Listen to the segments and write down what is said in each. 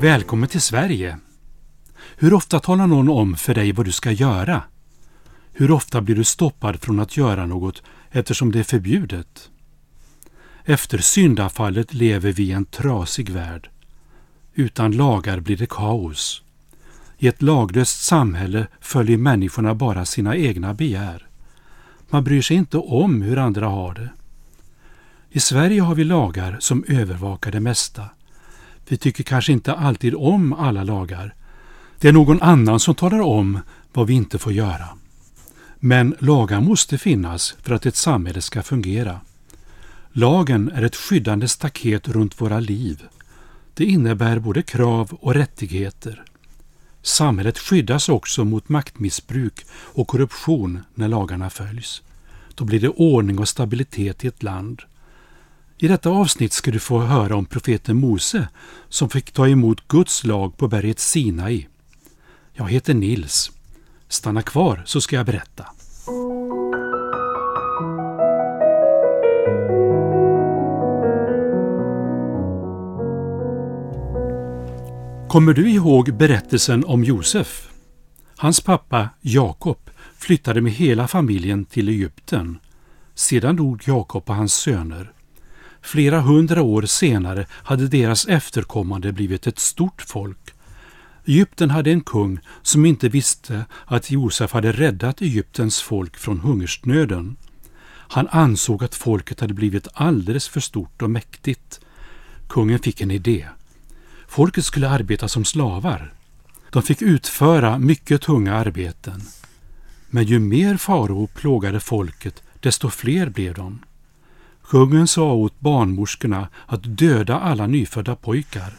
Välkommen till Sverige! Hur ofta talar någon om för dig vad du ska göra? Hur ofta blir du stoppad från att göra något eftersom det är förbjudet? Efter syndafallet lever vi i en trasig värld. Utan lagar blir det kaos. I ett laglöst samhälle följer människorna bara sina egna begär. Man bryr sig inte om hur andra har det. I Sverige har vi lagar som övervakar det mesta. Vi tycker kanske inte alltid om alla lagar. Det är någon annan som talar om vad vi inte får göra. Men lagar måste finnas för att ett samhälle ska fungera. Lagen är ett skyddande staket runt våra liv. Det innebär både krav och rättigheter. Samhället skyddas också mot maktmissbruk och korruption när lagarna följs. Då blir det ordning och stabilitet i ett land. I detta avsnitt ska du få höra om profeten Mose som fick ta emot Guds lag på berget Sinai. Jag heter Nils. Stanna kvar så ska jag berätta. Kommer du ihåg berättelsen om Josef? Hans pappa Jakob flyttade med hela familjen till Egypten. Sedan dog Jakob och hans söner. Flera hundra år senare hade deras efterkommande blivit ett stort folk. Egypten hade en kung som inte visste att Josef hade räddat Egyptens folk från hungersnöden. Han ansåg att folket hade blivit alldeles för stort och mäktigt. Kungen fick en idé. Folket skulle arbeta som slavar. De fick utföra mycket tunga arbeten. Men ju mer farao plågade folket, desto fler blev de. Kungen sa åt barnmorskorna att döda alla nyfödda pojkar.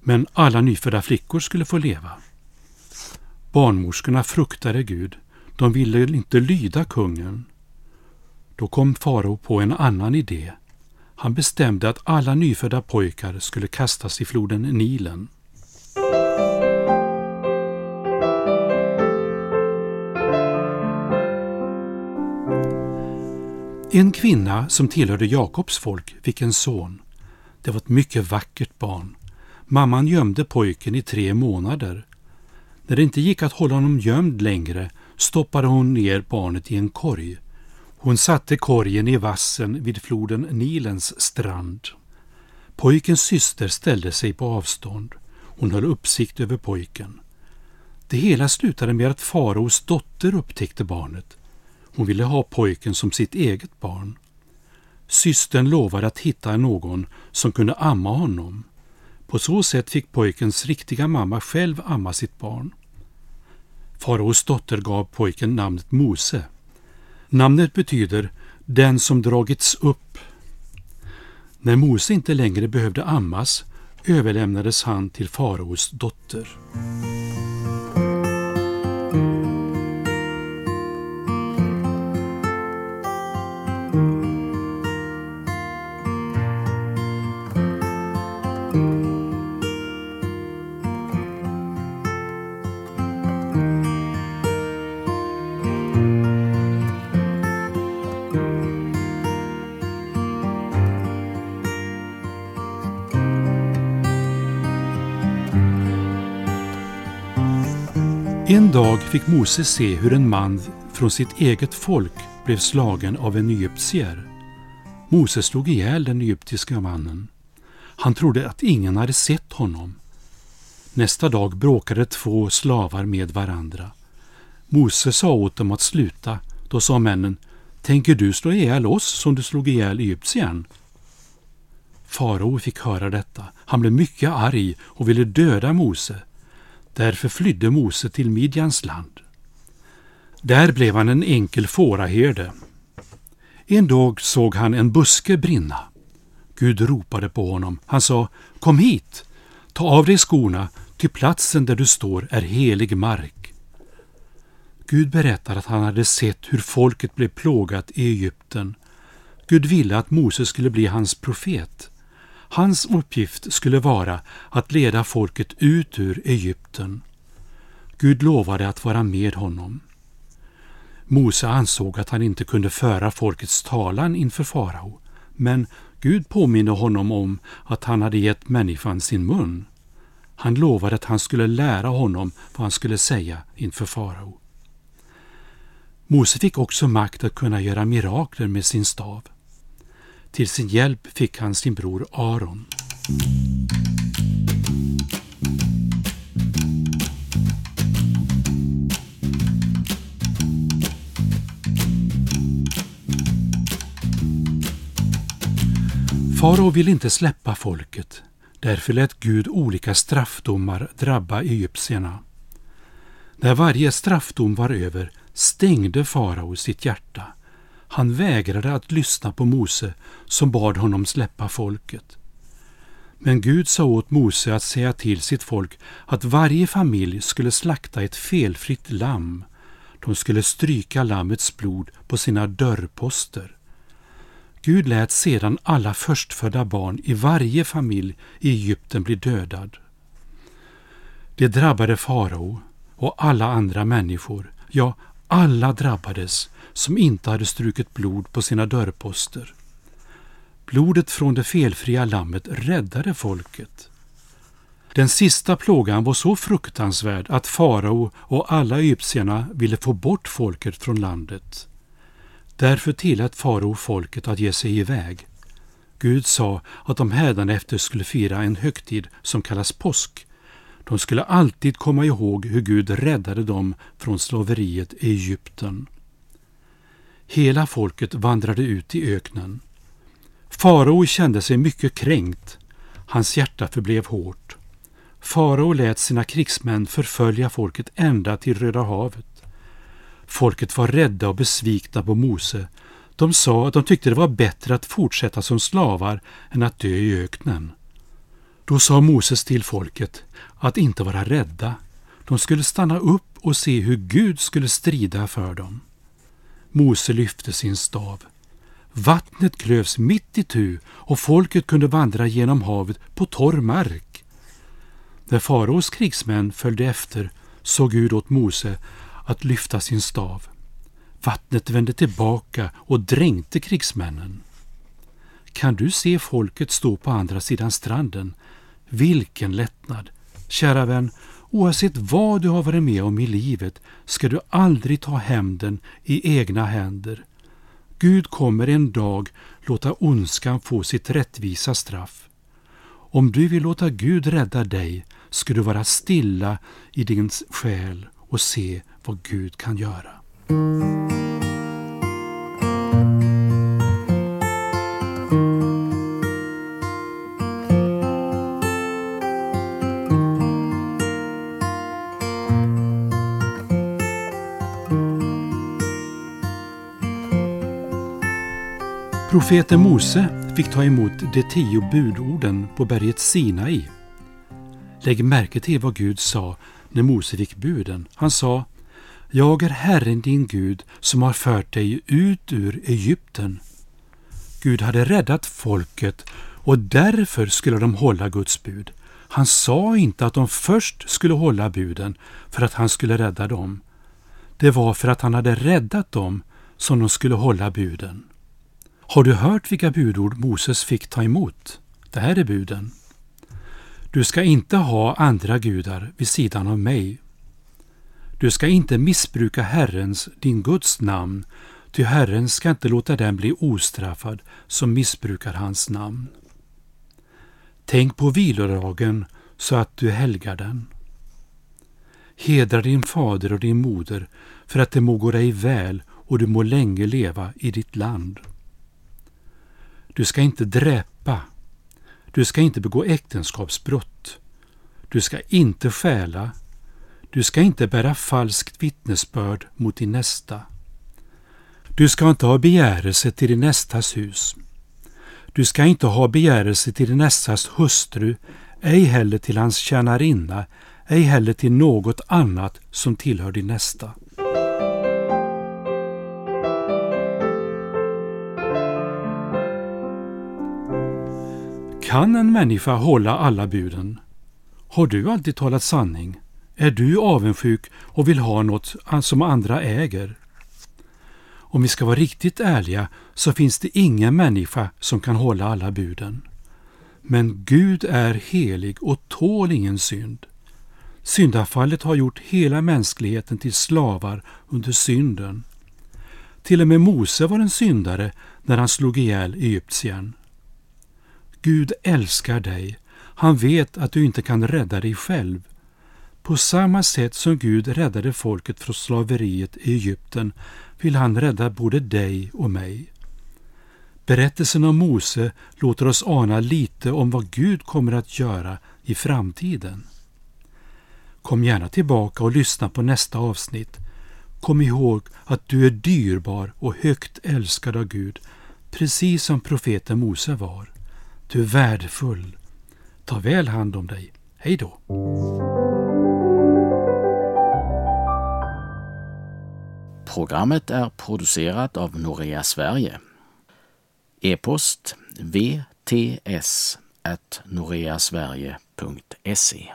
Men alla nyfödda flickor skulle få leva. Barnmorskorna fruktade Gud. De ville inte lyda kungen. Då kom farao på en annan idé. Han bestämde att alla nyfödda pojkar skulle kastas i floden Nilen. En kvinna som tillhörde Jakobs folk fick en son. Det var ett mycket vackert barn. Mamman gömde pojken i tre månader. När det inte gick att hålla honom gömd längre stoppade hon ner barnet i en korg. Hon satte korgen i vassen vid floden Nilens strand. Pojkens syster ställde sig på avstånd. Hon höll uppsikt över pojken. Det hela slutade med att faraos dotter upptäckte barnet. Hon ville ha pojken som sitt eget barn. Systern lovade att hitta någon som kunde amma honom. På så sätt fick pojkens riktiga mamma själv amma sitt barn. Faraos dotter gav pojken namnet Mose. Namnet betyder den som dragits upp. När Mose inte längre behövde ammas överlämnades han till faraos dotter. En dag fick Mose se hur en man från sitt eget folk blev slagen av en egyptier. Mose slog ihjäl den egyptiska mannen. Han trodde att ingen hade sett honom. Nästa dag bråkade två slavar med varandra. Mose sa åt dem att sluta. Då sa männen, tänker du slå ihjäl oss som du slog ihjäl egyptiern? Farao fick höra detta. Han blev mycket arg och ville döda Mose. Därför flydde Mose till Midjans land. Där blev han en enkel fåraherde. En dag såg han en buske brinna. Gud ropade på honom. Han sa Kom hit! Ta av dig skorna, ty platsen där du står är helig mark. Gud berättar att han hade sett hur folket blev plågat i Egypten. Gud ville att Mose skulle bli hans profet. Hans uppgift skulle vara att leda folket ut ur Egypten. Gud lovade att vara med honom. Mose ansåg att han inte kunde föra folkets talan inför farao, men Gud påminde honom om att han hade gett människan sin mun. Han lovade att han skulle lära honom vad han skulle säga inför farao. Mose fick också makt att kunna göra mirakler med sin stav. Till sin hjälp fick han sin bror Aron. Farao ville inte släppa folket. Därför lät Gud olika straffdomar drabba egyptierna. När varje straffdom var över stängde farao sitt hjärta. Han vägrade att lyssna på Mose som bad honom släppa folket. Men Gud sa åt Mose att säga till sitt folk att varje familj skulle slakta ett felfritt lamm. De skulle stryka lammets blod på sina dörrposter. Gud lät sedan alla förstfödda barn i varje familj i Egypten bli dödad. Det drabbade farao och alla andra människor, ja, alla drabbades som inte hade strukit blod på sina dörrposter. Blodet från det felfria lammet räddade folket. Den sista plågan var så fruktansvärd att farao och alla egyptierna ville få bort folket från landet. Därför tillät farao folket att ge sig iväg. Gud sa att de hädanefter skulle fira en högtid som kallas påsk. De skulle alltid komma ihåg hur Gud räddade dem från slaveriet i Egypten. Hela folket vandrade ut i öknen. Farao kände sig mycket kränkt. Hans hjärta förblev hårt. Farao lät sina krigsmän förfölja folket ända till Röda havet. Folket var rädda och besvikna på Mose. De sa att de tyckte det var bättre att fortsätta som slavar än att dö i öknen. Då sa Moses till folket att inte vara rädda. De skulle stanna upp och se hur Gud skulle strida för dem. Mose lyfte sin stav. Vattnet klövs mitt i tu och folket kunde vandra genom havet på torr mark. När faraos krigsmän följde efter såg Gud åt Mose att lyfta sin stav. Vattnet vände tillbaka och dränkte krigsmännen. Kan du se folket stå på andra sidan stranden? Vilken lättnad! Kära vän, oavsett vad du har varit med om i livet ska du aldrig ta hämnden i egna händer. Gud kommer en dag låta ondskan få sitt rättvisa straff. Om du vill låta Gud rädda dig ska du vara stilla i din själ och se vad Gud kan göra. Profeten Mose fick ta emot de tio budorden på berget Sinai. Lägg märke till vad Gud sa när Mose fick buden. Han sa Jag är Herren din Gud som har fört dig ut ur Egypten. Gud hade räddat folket och därför skulle de hålla Guds bud. Han sa inte att de först skulle hålla buden för att han skulle rädda dem. Det var för att han hade räddat dem som de skulle hålla buden. Har du hört vilka budord Moses fick ta emot? Det här är buden. Du ska inte ha andra gudar vid sidan av mig. Du ska inte missbruka Herrens, din Guds namn, ty Herren ska inte låta den bli ostraffad som missbrukar hans namn. Tänk på vilodagen så att du helgar den. Hedra din fader och din moder för att det må gå dig väl och du må länge leva i ditt land. Du ska inte dräpa, du ska inte begå äktenskapsbrott. Du ska inte stjäla. Du ska inte bära falskt vittnesbörd mot din nästa. Du ska inte ha begärelse till din nästas hus. Du ska inte ha begärelse till din nästas hustru, ej heller till hans tjänarinna, ej heller till något annat som tillhör din nästa. Kan en människa hålla alla buden? Har du alltid talat sanning? Är du avundsjuk och vill ha något som andra äger? Om vi ska vara riktigt ärliga så finns det ingen människa som kan hålla alla buden. Men Gud är helig och tål ingen synd. Syndafallet har gjort hela mänskligheten till slavar under synden. Till och med Mose var en syndare när han slog ihjäl Egyptiern. Gud älskar dig. Han vet att du inte kan rädda dig själv. På samma sätt som Gud räddade folket från slaveriet i Egypten vill han rädda både dig och mig. Berättelsen om Mose låter oss ana lite om vad Gud kommer att göra i framtiden. Kom gärna tillbaka och lyssna på nästa avsnitt. Kom ihåg att du är dyrbar och högt älskad av Gud, precis som profeten Mose var. Du är värdefull. Ta väl hand om dig. Hej då! Programmet är producerat av Norea Sverige. E-post vts noreasverige.se